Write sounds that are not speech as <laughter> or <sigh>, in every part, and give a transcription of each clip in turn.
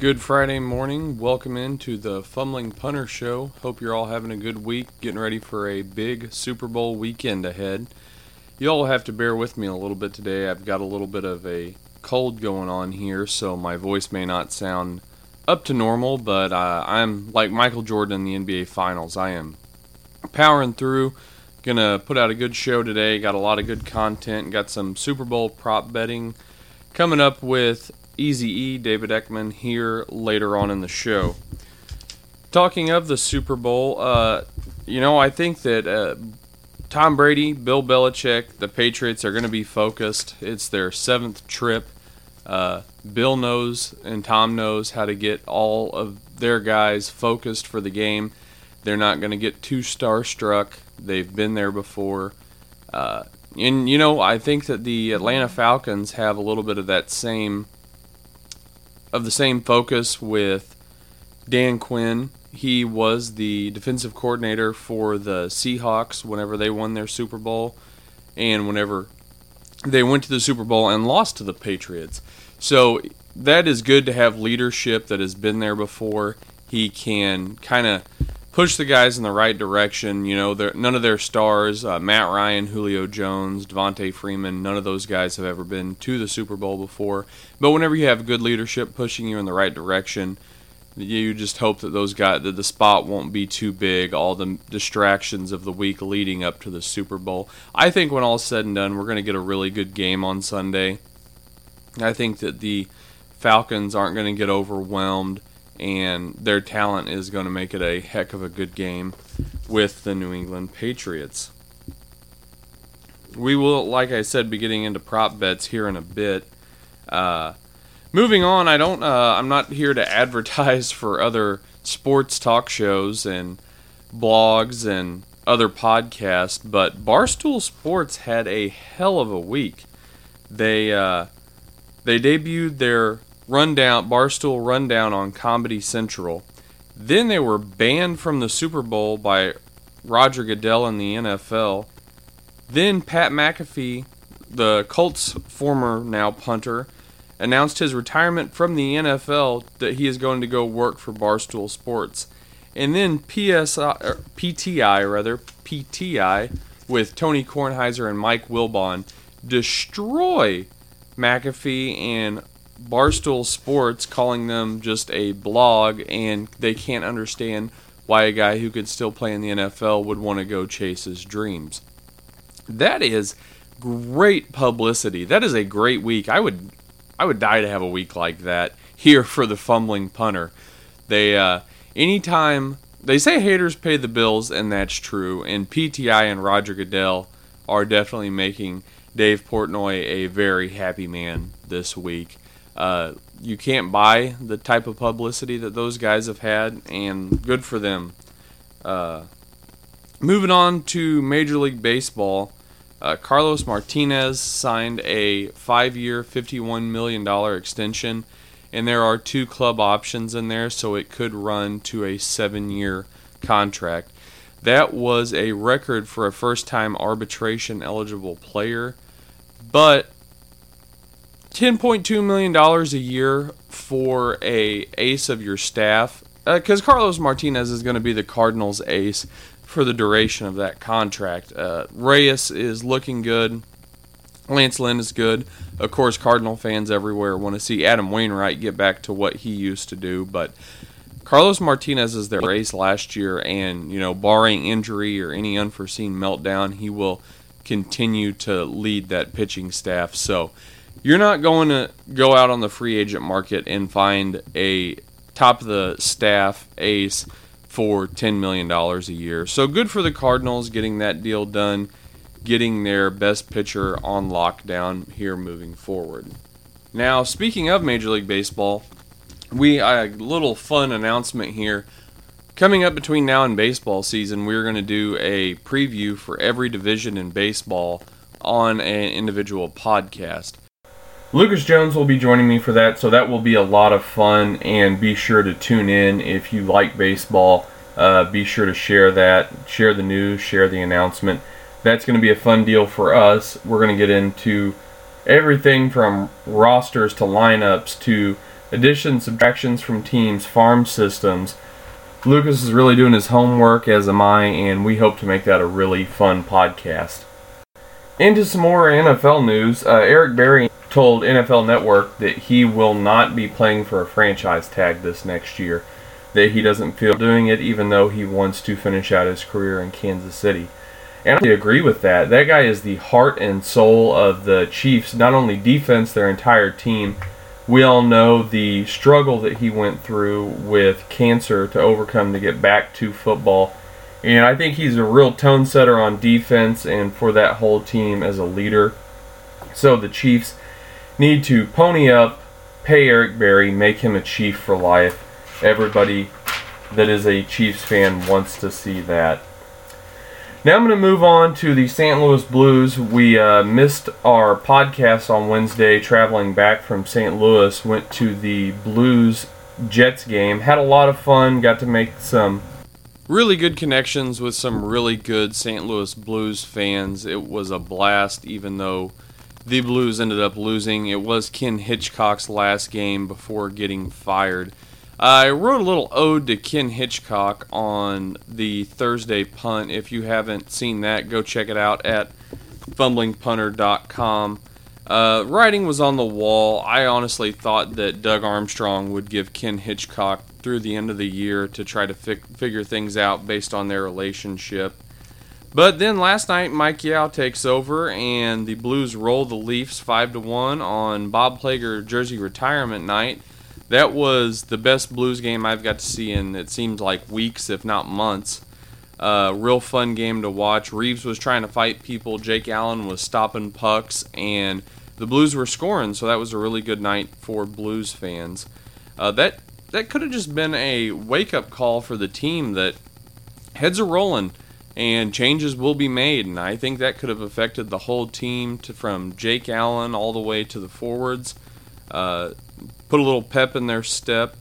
Good Friday morning. Welcome into the Fumbling Punter Show. Hope you're all having a good week, getting ready for a big Super Bowl weekend ahead. You all have to bear with me a little bit today. I've got a little bit of a cold going on here, so my voice may not sound up to normal, but uh, I'm like Michael Jordan in the NBA Finals. I am powering through. Gonna put out a good show today. Got a lot of good content. Got some Super Bowl prop betting coming up with Easy E, David Eckman, here later on in the show. Talking of the Super Bowl, uh, you know, I think that uh, Tom Brady, Bill Belichick, the Patriots are going to be focused. It's their seventh trip. Uh, Bill knows and Tom knows how to get all of their guys focused for the game. They're not going to get too starstruck. They've been there before. Uh, and, you know, I think that the Atlanta Falcons have a little bit of that same of the same focus with Dan Quinn. He was the defensive coordinator for the Seahawks whenever they won their Super Bowl and whenever they went to the Super Bowl and lost to the Patriots. So that is good to have leadership that has been there before. He can kind of push the guys in the right direction. You know, none of their stars, uh, Matt Ryan, Julio Jones, Devonta Freeman, none of those guys have ever been to the Super Bowl before. But whenever you have good leadership pushing you in the right direction, you just hope that those guys that the spot won't be too big all the distractions of the week leading up to the super bowl i think when all's said and done we're going to get a really good game on sunday i think that the falcons aren't going to get overwhelmed and their talent is going to make it a heck of a good game with the New England Patriots. We will, like I said, be getting into prop bets here in a bit. Uh, moving on, I don't. Uh, I'm not here to <laughs> advertise for other sports talk shows and blogs and other podcasts, but Barstool Sports had a hell of a week. They uh, they debuted their rundown, Barstool rundown on Comedy Central. Then they were banned from the Super Bowl by Roger Goodell and the NFL. Then Pat McAfee, the Colts former now punter, announced his retirement from the NFL that he is going to go work for Barstool Sports. And then PSI, PTI rather PTI with Tony Kornheiser and Mike Wilbon destroy McAfee and Barstool Sports calling them just a blog, and they can't understand why a guy who could still play in the NFL would want to go chase his dreams. That is great publicity. That is a great week. I would I would die to have a week like that here for the fumbling punter. They uh anytime they say haters pay the bills and that's true and PTI and Roger Goodell are definitely making Dave Portnoy a very happy man this week. Uh, you can't buy the type of publicity that those guys have had, and good for them. Uh, moving on to Major League Baseball, uh, Carlos Martinez signed a five year, $51 million extension, and there are two club options in there, so it could run to a seven year contract. That was a record for a first time arbitration eligible player, but $10.2 million a year for a ace of your staff because uh, Carlos Martinez is going to be the Cardinals ace for the duration of that contract. Uh, Reyes is looking good. Lance Lynn is good. Of course, Cardinal fans everywhere want to see Adam Wainwright get back to what he used to do, but Carlos Martinez is their ace last year, and you know, barring injury or any unforeseen meltdown, he will continue to lead that pitching staff. So you're not going to go out on the free agent market and find a top of the staff ace for $10 million a year. So good for the Cardinals getting that deal done, getting their best pitcher on lockdown here moving forward. Now, speaking of Major League Baseball, we a little fun announcement here. Coming up between now and baseball season, we're going to do a preview for every division in baseball on an individual podcast. Lucas Jones will be joining me for that, so that will be a lot of fun. And be sure to tune in if you like baseball. Uh, be sure to share that, share the news, share the announcement. That's going to be a fun deal for us. We're going to get into everything from rosters to lineups to additions, subtractions from teams, farm systems. Lucas is really doing his homework, as am I, and we hope to make that a really fun podcast. Into some more NFL news. Uh, Eric Berry told NFL Network that he will not be playing for a franchise tag this next year, that he doesn't feel doing it, even though he wants to finish out his career in Kansas City. And I agree with that. That guy is the heart and soul of the Chiefs, not only defense, their entire team. We all know the struggle that he went through with cancer to overcome to get back to football. And I think he's a real tone setter on defense and for that whole team as a leader. So the Chiefs need to pony up, pay Eric Berry, make him a Chief for life. Everybody that is a Chiefs fan wants to see that. Now I'm going to move on to the St. Louis Blues. We uh, missed our podcast on Wednesday, traveling back from St. Louis. Went to the Blues Jets game. Had a lot of fun. Got to make some really good connections with some really good St. Louis Blues fans. It was a blast, even though the Blues ended up losing. It was Ken Hitchcock's last game before getting fired. I wrote a little ode to Ken Hitchcock on the Thursday punt. If you haven't seen that, go check it out at fumblingpunter.com. Uh, writing was on the wall. I honestly thought that Doug Armstrong would give Ken Hitchcock through the end of the year to try to fi- figure things out based on their relationship. But then last night, Mike Yeo takes over, and the Blues roll the Leafs five to one on Bob Plager jersey retirement night that was the best blues game I've got to see in it seems like weeks, if not months. Uh, real fun game to watch. Reaves was trying to fight people. Jake Allen was stopping pucks, and the Blues were scoring. So that was a really good night for Blues fans. Uh, that that could have just been a wake up call for the team that heads are rolling and changes will be made. And I think that could have affected the whole team to, from Jake Allen all the way to the forwards. Uh, put a little pep in their step.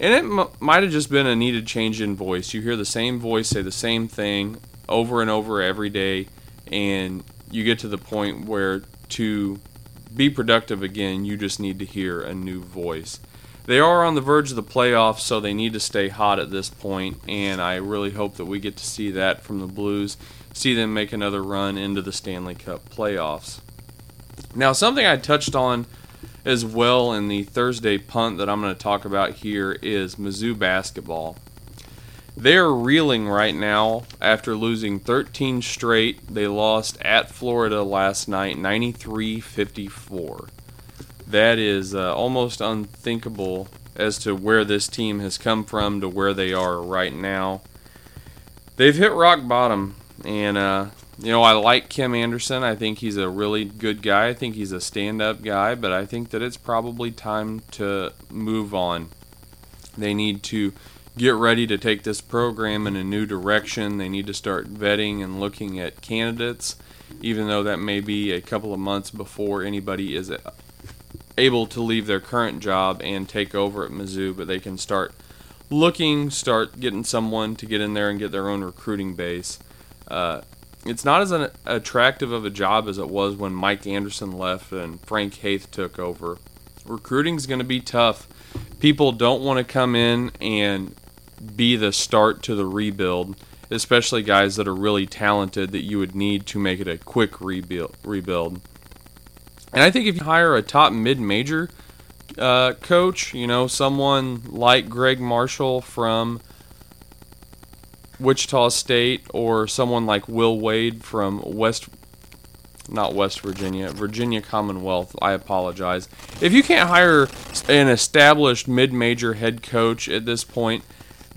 And it m- might have just been a needed change in voice. You hear the same voice say the same thing over and over every day, and you get to the point where to be productive again, you just need to hear a new voice. They are on the verge of the playoffs, so they need to stay hot at this point, and I really hope that we get to see that from the Blues, see them make another run into the Stanley Cup playoffs. Now, something I touched on as well in the Thursday punt that I'm going to talk about here is Mizzou basketball. They're reeling right now after losing 13 straight. They lost at Florida last night 93 54. That is uh, almost unthinkable as to where this team has come from to where they are right now. They've hit rock bottom, and uh, you know, I like Kim Anderson. I think he's a really good guy. I think he's a stand up guy, but I think that it's probably time to move on. They need to get ready to take this program in a new direction. They need to start vetting and looking at candidates, even though that may be a couple of months before anybody is able to leave their current job and take over at Mizzou, but they can start looking, start getting someone to get in there and get their own recruiting base. Uh, it's not as an attractive of a job as it was when Mike Anderson left and Frank Haith took over. Recruiting is going to be tough. People don't want to come in and be the start to the rebuild, especially guys that are really talented that you would need to make it a quick rebuild. Rebuild. And I think if you hire a top mid-major uh, coach, you know, someone like Gregg Marshall from Wichita State or someone like Will Wade from West not West Virginia, Virginia Commonwealth. I apologize. If you can't hire an established mid-major head coach at this point,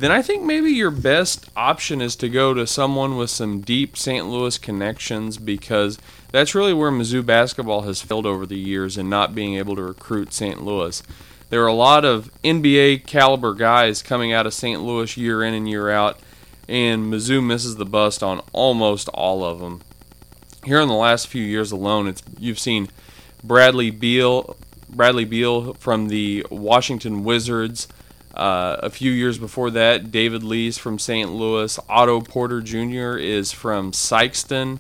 then I think maybe your best option is to go to someone with some deep St. Louis connections because that's really where Mizzou basketball has failed over the years in not being able to recruit St. Louis. There are a lot of NBA caliber guys coming out of St. Louis year in and year out and Mizzou misses the bust on almost all of them. Here in the last few years alone, it's you've seen Bradley Beal, Bradley Beal from the Washington Wizards. Uh, a few years before that, David Lee's from St. Louis. Otto Porter Jr. is from Sikeston.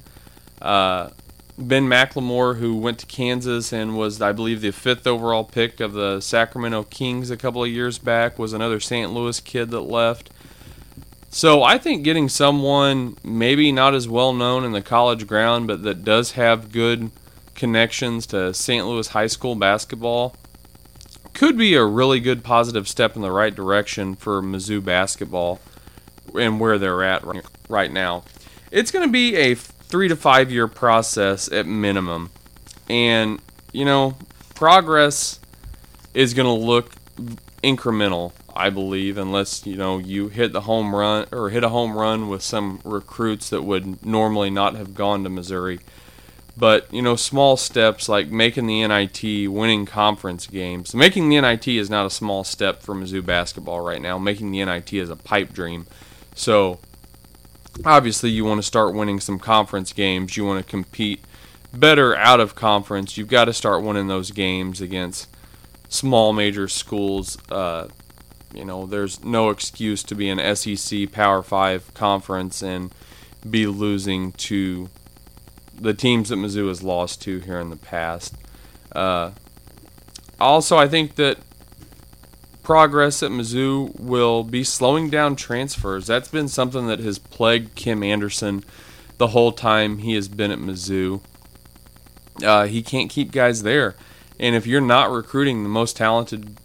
Uh, Ben McLemore, who went to Kansas and was, I believe, the fifth overall pick of the Sacramento Kings a couple of years back, was another St. Louis kid that left. So I think getting someone maybe not as well known in the college ground, but that does have good connections to St. Louis high school basketball could be a really good positive step in the right direction for Mizzou basketball and where they're at right now. It's going to be a three to five year process at minimum. And, you know, progress is going to look incremental, I believe, unless, you know, you hit the home run or hit a home run with some recruits that would normally not have gone to Missouri. But, you know, small steps like making the NIT, winning conference games. Making the NIT is not a small step for Mizzou basketball right now. Making the NIT is a pipe dream. So, obviously, you want to start winning some conference games. You want to compete better out of conference. You've got to start winning those games against small major schools. Uh, you know, there's no excuse to be an SEC Power 5 conference and be losing to the teams that Mizzou has lost to here in the past. Uh, also, I think that progress at Mizzou will be slowing down transfers. That's been something that has plagued Kim Anderson the whole time he has been at Mizzou. Uh, he can't keep guys there. And if you're not recruiting the most talented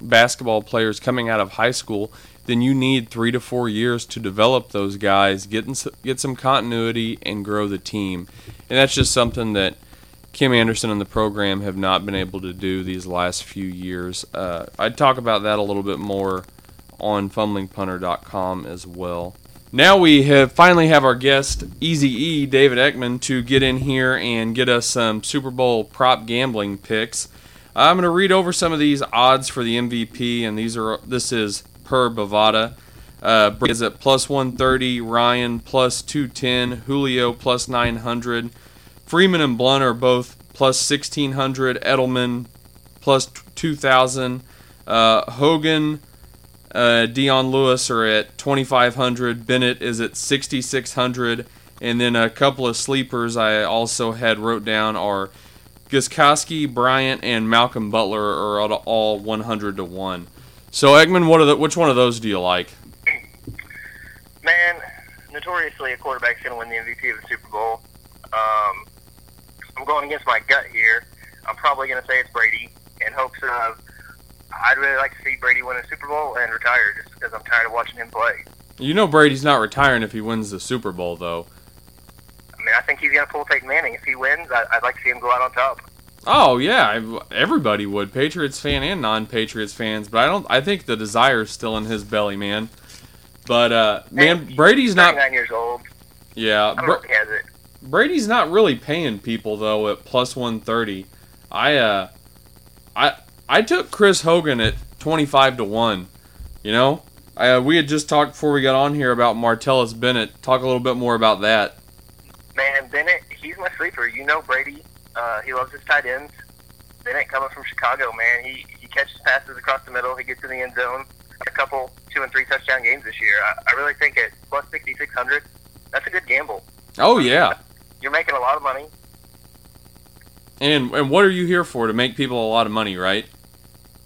basketball players coming out of high school, then you need three to four years to develop those guys, get, in, get some continuity, and grow the team. And that's just something that Kim Anderson and the program have not been able to do these last few years. Uh, I'd talk about that a little bit more on fumblingpunter.com as well. Now we have finally have our guest Easy E David Eckman to get in here and get us some Super Bowl prop gambling picks. I'm going to read over some of these odds for the MVP, and these are this is per Bovada. Uh, is at plus 130, Ryan plus 210, Julio plus 900, Freeman and Blunt are both plus 1600, Edelman plus 2000, uh, Hogan, uh, Dion Lewis are at 2500, Bennett is at 6600, and then a couple of sleepers I also had wrote down are Gronkowski, Bryant, and Malcolm Butler are all 100 to 1. So Eckman, what are the, which one of those do you like? Man, notoriously a quarterback's going to win the MVP of the Super Bowl. Um, I'm going against my gut here. I'm probably going to say it's Brady in hopes of I'd really like to see Brady win a Super Bowl and retire just because I'm tired of watching him play. You know Brady's not retiring if he wins the Super Bowl, though. I mean, I think he's going to pull Peyton Manning. If he wins, I'd like to see him go out on top. Oh yeah, everybody would, Patriots fan and non-Patriots fans. But I don't. I think the desire is still in his belly, man. But uh, man, Brady's not nine years old. Yeah, Bra- Brady's not really paying people though at plus one thirty. I uh, I I took Chris Hogan at twenty five to one. You know, uh, we had just talked before we got on here about Martellus Bennett. Talk a little bit more about that. Man, Bennett, he's my sleeper. You know Brady uh, he loves his tight ends. Bennett coming from Chicago, man. He he catches passes across the middle. He gets in the end zone. A couple two and three touchdown games this year. I, I really think at plus sixty six hundred, that's a good gamble. Oh yeah, you're making a lot of money. And and what are you here for? To make people a lot of money, right?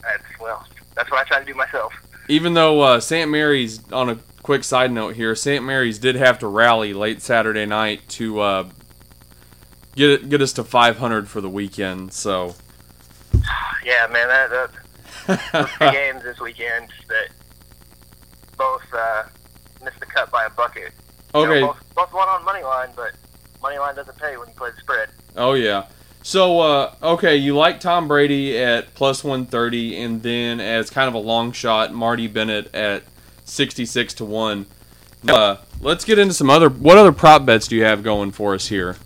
That's well, that's what I try to do myself. Even though uh, St. Mary's, on a quick side note here, St. Mary's did have to rally late Saturday night to uh, get it, get us to 500 for the weekend. So. <sighs> Yeah, man, that, that the <laughs> games this weekend that both uh, missed the cut by a bucket. Okay. You know, both, both won on money line, but money line doesn't pay when you play the spread. Oh yeah. So uh, okay, you like Tom Brady at plus 130, and then as kind of a long shot, Marty Bennett at 66 to one. Uh, let's get into some other. What other prop bets do you have going for us here?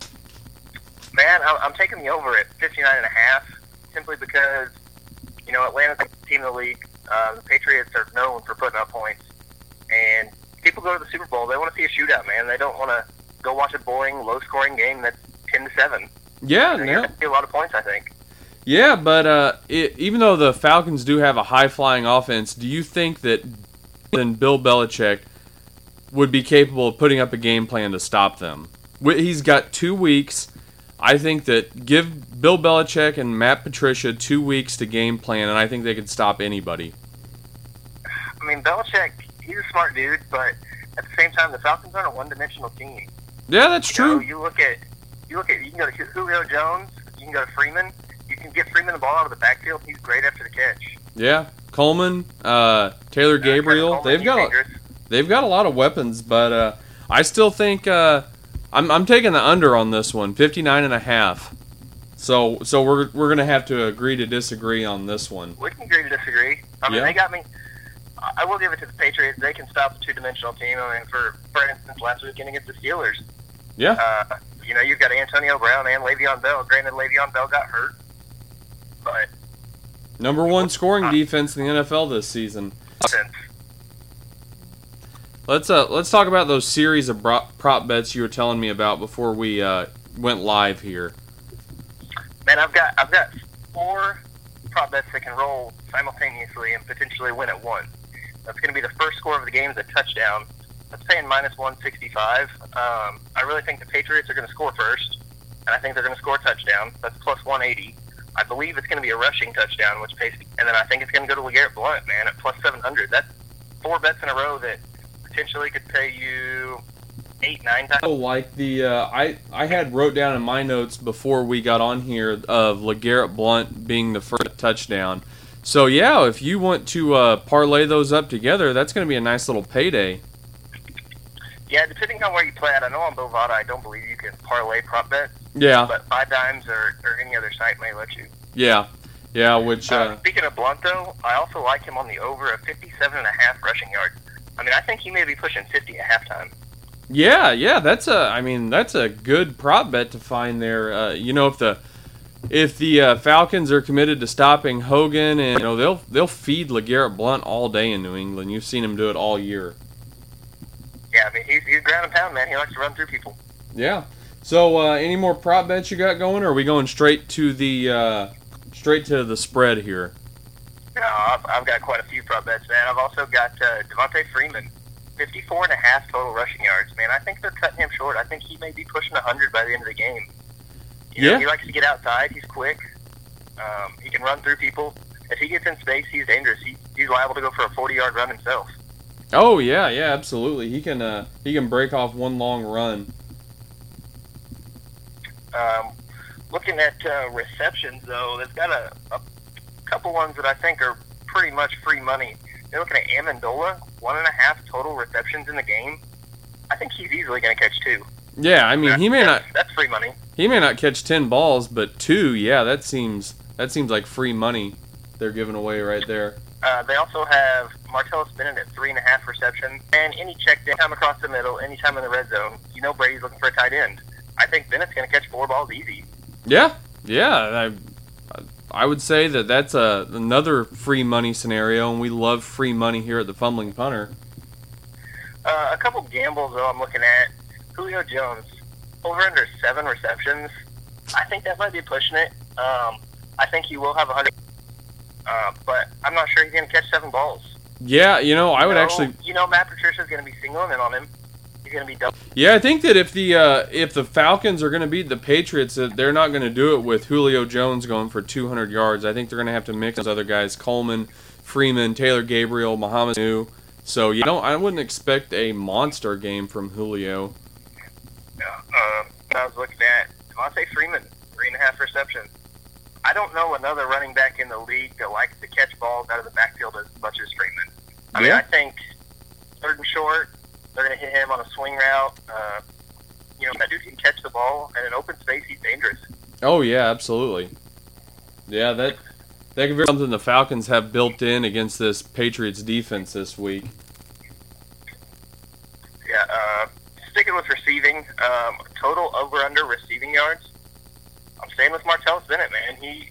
Man, I'm taking the over at 59 and a half simply because, you know, Atlanta's the team in the league. Uh, the Patriots are known for putting up points. And people go to the Super Bowl, they want to see a shootout, man. They don't want to go watch a boring, low-scoring game that's 10 to 7. Yeah, so no. see a lot of points, I think. Yeah, but uh, it, even though the Falcons do have a high-flying offense, do you think that then Bill Belichick would be capable of putting up a game plan to stop them? He's got two weeks I think that give Bill Belichick and Matt Patricia two weeks to game plan, and I think they could stop anybody. I mean, Belichick, he's a smart dude, but at the same time, the Falcons aren't a one-dimensional team. Yeah, that's You true. know, you look at you look at you can go to Julio Jones, you can go to Freeman. You can get Freeman the ball out of the backfield. He's great after the catch. Yeah, Coleman, uh, Taylor Gabriel, Coleman, they've got dangerous. they've got a lot of weapons, but uh, I still think uh, I'm I'm taking the under on this one, 59 and a half. So so we're we're gonna have to agree to disagree on this one. We can agree to disagree. I mean, Yeah. they got me. I will give it to the Patriots. They can stop the two-dimensional team. I mean, for for instance, last weekend against the Steelers, Yeah, uh, you know, you've got Antonio Brown and Le'Veon Bell. Granted, Le'Veon Bell got hurt, but number one scoring defense in the NFL this season. offense. Let's uh let's talk about those series of prop bets you were telling me about before we uh, went live here. Man, I've got I've got four prop bets that can roll simultaneously and potentially win at once. That's going to be the first score of the game is a touchdown. That's paying minus 165. Um, I really think the Patriots are going to score first, and I think they're going to score a touchdown. That's plus 180. I believe it's going to be a rushing touchdown, which pays, and then I think it's going to go to LeGarrette Blunt, man, at plus 700. That's four bets in a row that potentially could pay you eight, nine times. Oh, like the uh, I I had wrote down in my notes before we got on here of LeGarrette Blunt being the first touchdown. So yeah, if you want to uh, parlay those up together, that's going to be a nice little payday. Yeah, depending on where you play at. I know on Bovada, I don't believe you can parlay prop bets. Yeah, but five dimes or, or any other site may let you. yeah, yeah. Which Uh, uh, speaking of Blunt, though, I also like him on the over of 57 and a half rushing yards. I mean, I think he may be pushing 50 at halftime. yeah, yeah. That's a I mean that's a good prop bet to find there. Uh, you know if the if the uh, Falcons are committed to stopping Hogan and you know they'll they'll feed LeGarrette Blunt all day in New England. You've seen him do it all year. Yeah, I mean, he's, he's ground and pound, man. He likes to run through people. Yeah. So, uh, any more prop bets you got going, or are we going straight to the uh, straight to the spread here? No, I've, I've got quite a few prop bets, man. I've also got uh, Devonta Freeman, 54 and a half total rushing yards, man. I think they're cutting him short. I think he may be pushing 100 by the end of the game. You know, Yeah. He likes to get outside. He's quick. Um, he can run through people. If he gets in space, he's dangerous. He, he's liable to go for a 40-yard run himself. Oh yeah, yeah, absolutely. He can uh, he can break off one long run. Um, looking at uh, receptions, though, they've got a, a couple ones that I think are pretty much free money. They're looking at Amendola, one and a half total receptions in the game. I think he's easily going to catch two. Yeah, I mean he may not That's, that's free money. he may not catch ten balls, but two, yeah, that seems that seems like free money they're giving away right there. Uh, they also have Martellus Bennett at three and a half receptions, and any check down time across the middle, anytime in the red zone. You know Brady's looking for a tight end. I think Bennett's going to catch four balls easy. Yeah, yeah. I would say that that's a another free money scenario, and we love free money here at the Fumbling Punter. Uh, a couple gambles though I'm looking at. Julio Jones over under seven receptions. I think that might be pushing it. Um, I think he will have a hundred, uh, but I'm not sure he's going to catch seven balls. Yeah, you know, I would You know- actually you know, Matt Patricia's going to be singling in on him. He's going to be double. Yeah, I think that if the uh, if the Falcons are going to beat the Patriots, that they're not going to do it with Julio Jones going for 200 yards. I think they're going to have to mix those other guys: Coleman, Freeman, Taylor Gabriel, Mohamed Sanu. So you don't, I wouldn't expect a monster game from Julio. Uh, I was looking at Devonta Freeman, three and a half receptions. I don't know another running back in the league that likes to catch balls out of the backfield as much as Freeman. I mean, Yeah. I think third and short, they're going to hit him on a swing route. Uh, you know, that dude can catch the ball, and in open space, he's dangerous. Oh yeah, absolutely. Yeah, that that could be something the Falcons have built in against this Patriots defense this week. Yeah, uh, sticking with receiving, um, total over under receiving yards. I'm staying with Martellus Bennett, man. He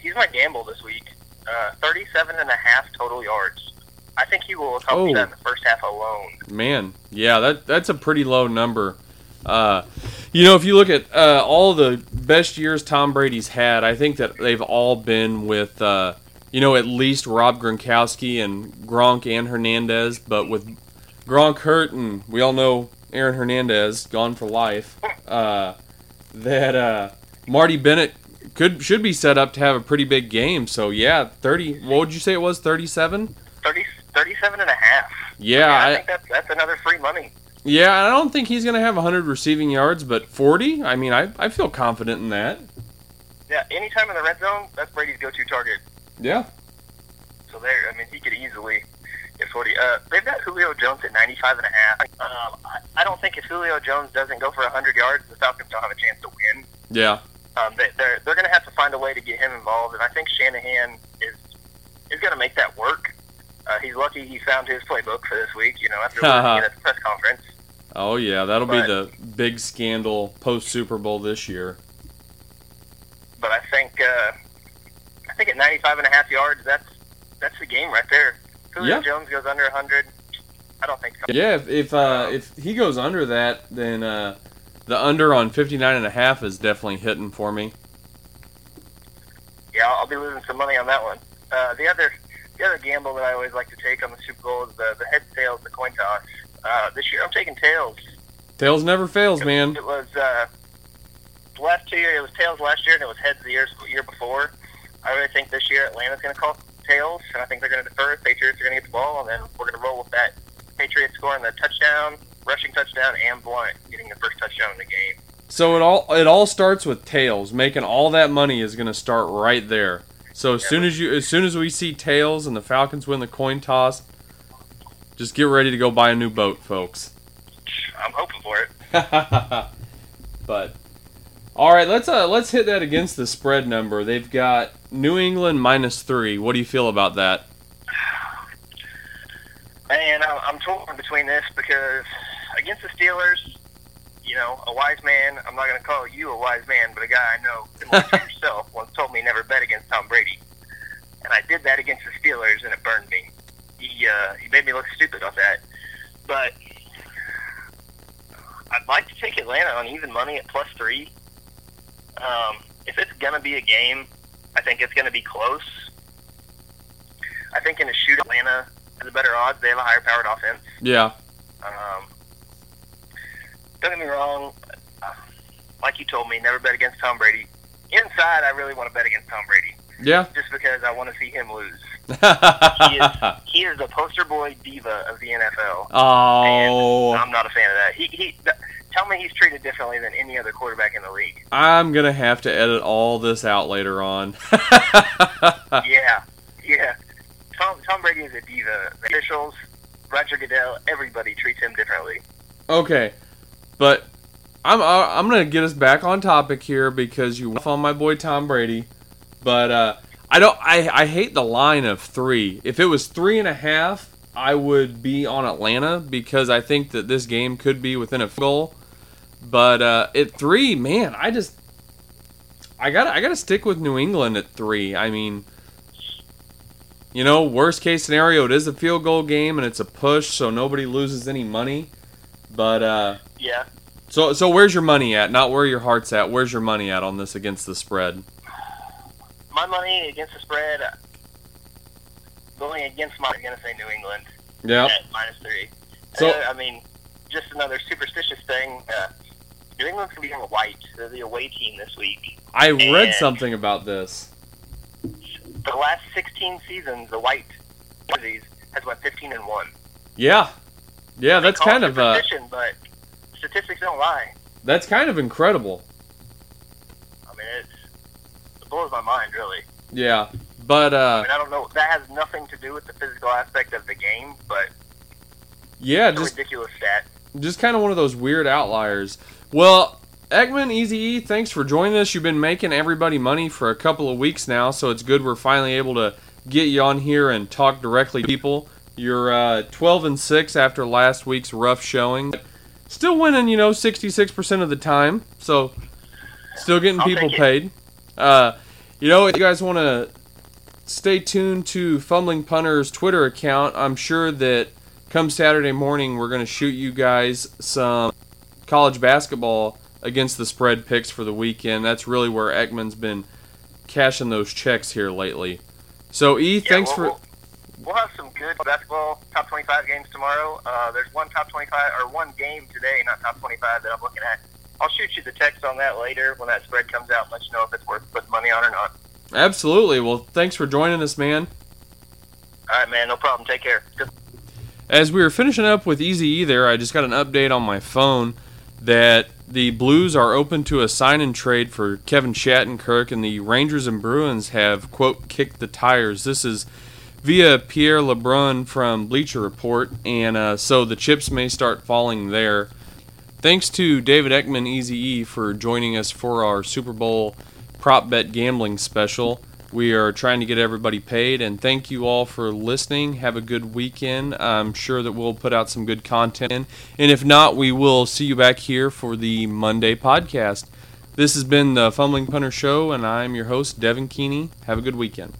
he's my gamble this week. Uh, 37 and a half total yards. I think he will accomplish Oh. that in the first half alone. Man, yeah, that that's a pretty low number. Uh, you know, if you look at uh, all the best years Tom Brady's had, I think that they've all been with, uh, you know, at least Rob Gronkowski and Gronk and Hernandez. But with Gronk hurt, and we all know Aaron Hernandez gone for life, uh, that uh, Marty Bennett could should be set up to have a pretty big game. So yeah, thirty. What would you say it was? 37? 30, 37 and a half. Yeah, I, I, think that's that's another free money. yeah. I don't think he's gonna have hundred receiving yards, but forty. I mean, I I feel confident in that. Yeah, anytime in the red zone, that's Brady's go-to target. Yeah. So there, I mean, he could easily get 40. Uh, they've got Julio Jones at 95 and a half. Um, I, I don't think if Julio Jones doesn't go for 100 yards, the Falcons don't have a chance to win. Yeah. Um, they, they're they're going to have to find a way to get him involved, and I think Shanahan is is going to make that work. Uh, he's lucky he found his playbook for this week. You know, after <laughs> it at the press conference. Oh yeah, that'll be the big scandal post Super Bowl this year. But I think uh, I think at 95 and a half yards, that's that's the game right there. Julio Yeah. Jones goes under 100. I don't think so. Yeah, if if, uh, if he goes under that, then uh, the under on 59 and a half is definitely hitting for me. Yeah, I'll be losing some money on that one. Uh, the other the other gamble that I always like to take on the Super Bowl is the the head tails, the coin toss. Uh, this year I'm taking tails. Tails never fails, man. It was uh, last two years. It was tails last year, and it was heads the year year before. I really think this year Atlanta's going to call tails, and I think they're going to defer. Patriots are going to get the ball, and then we're going to roll with that. Patriots scoring the touchdown, rushing touchdown, and Blunt getting the first touchdown in the game. So it all it all starts with tails. Making all that money is going to start right there. So as soon as you as soon as we see tails and the Falcons win the coin toss, just get ready to go buy a new boat, folks. I'm hoping for it. <laughs> but all right, let's uh let's hit that against the spread number. They've got New England minus three. What do you feel about that? I'm, I'm torn between this because against the Steelers, you know, a wise man, I'm not going to call you a wise man, but a guy I know, similar <laughs> to yourself, once told me never bet against Tom Brady. And I did that against the Steelers, and it burned me. He, uh, he made me look stupid on that. But I'd like to take Atlanta on even money at plus three. Um, if it's going to be a game, I think it's going to be close. I think in a shoot, Atlanta has a better odds. They have a higher powered offense. Yeah, Um, don't get me wrong. uh, Like you told me, never bet against Tom Brady. Inside, I really want to bet against Tom Brady yeah. just because I want to see him lose. <laughs> He is the poster boy diva of the NFL. oh, I'm not a fan of that. He, he, th- tell me he's treated differently than any other quarterback in the league. I'm gonna have to edit all this out later on. <laughs> yeah, yeah. Tom, Tom Brady is a diva. The officials, Roger Goodell, everybody treats him differently. okay, but I'm uh, I'm gonna get us back on topic here because you went on my boy Tom Brady, but uh, I don't I I hate the line of three. If it was three and a half, I would be on Atlanta because I think that this game could be within a goal. But uh, at three, man, I just I got I got to stick with New England at three. I mean, you know, worst case scenario, it is a field goal game and it's a push, so nobody loses any money. But uh, Yeah. so so where's your money at? Not where your heart's at. Where's your money at on this against the spread? My money against the spread, uh, going against my, I'm to say New England. Yeah. minus three. So- Uh, I mean, just another superstitious thing. Uh, New England's gonna be on white. They're the away team this week. I read And- something about this. The last 16 seasons, the white jerseys has went 15 and one. Yeah. Yeah, that's kind of uh but statistics don't lie. that's kind of incredible. I mean, it's, it blows my mind, really. Yeah. But I uh mean, I don't know. That has nothing to do with the physical aspect of the game, but yeah, just ridiculous stat. just kind of one of those weird outliers. Well, Eckman, Easy E, thanks for joining us. You've been making everybody money for a couple of weeks now, so it's good we're finally able to get you on here and talk directly to people. You're uh, 12 and 6 after last week's rough showing. Still winning, you know, 66% of the time, so still getting I'll people paid. Uh, you know, if you guys want to stay tuned to Fumbling Punter's Twitter account, I'm sure that come Saturday morning, we're going to shoot you guys some college basketball against the spread picks for the weekend. That's really where Eckman's been cashing those checks here lately. So, E, Yeah, thanks we'll, for. We'll, we'll have some good basketball top 25 games tomorrow. Uh, there's one top 25 or one game today, not top 25 that I'm looking at. I'll shoot you the text on that later when that spread comes out let you know if it's worth putting money on or not. Absolutely. Well, thanks for joining us, man. All right, man. No problem. Take care. Good. As we were finishing up with Easy E there, I just got an update on my phone that the Blues are open to a sign and trade for Kevin Shattenkirk, and the Rangers and Bruins have, quote, kicked the tires. This is via Pierre LeBrun from Bleacher Report, and uh, so the chips may start falling there. Thanks to David Eckman, Easy E, for joining us for our Super Bowl prop bet gambling special. We are trying to get everybody paid, and thank you all for listening. Have a good weekend. I'm sure that we'll put out some good content, and if not, we will see you back here for the Monday podcast. This has been the Fumbling Punter Show, and I'm your host, Devin Keeney. Have a good weekend.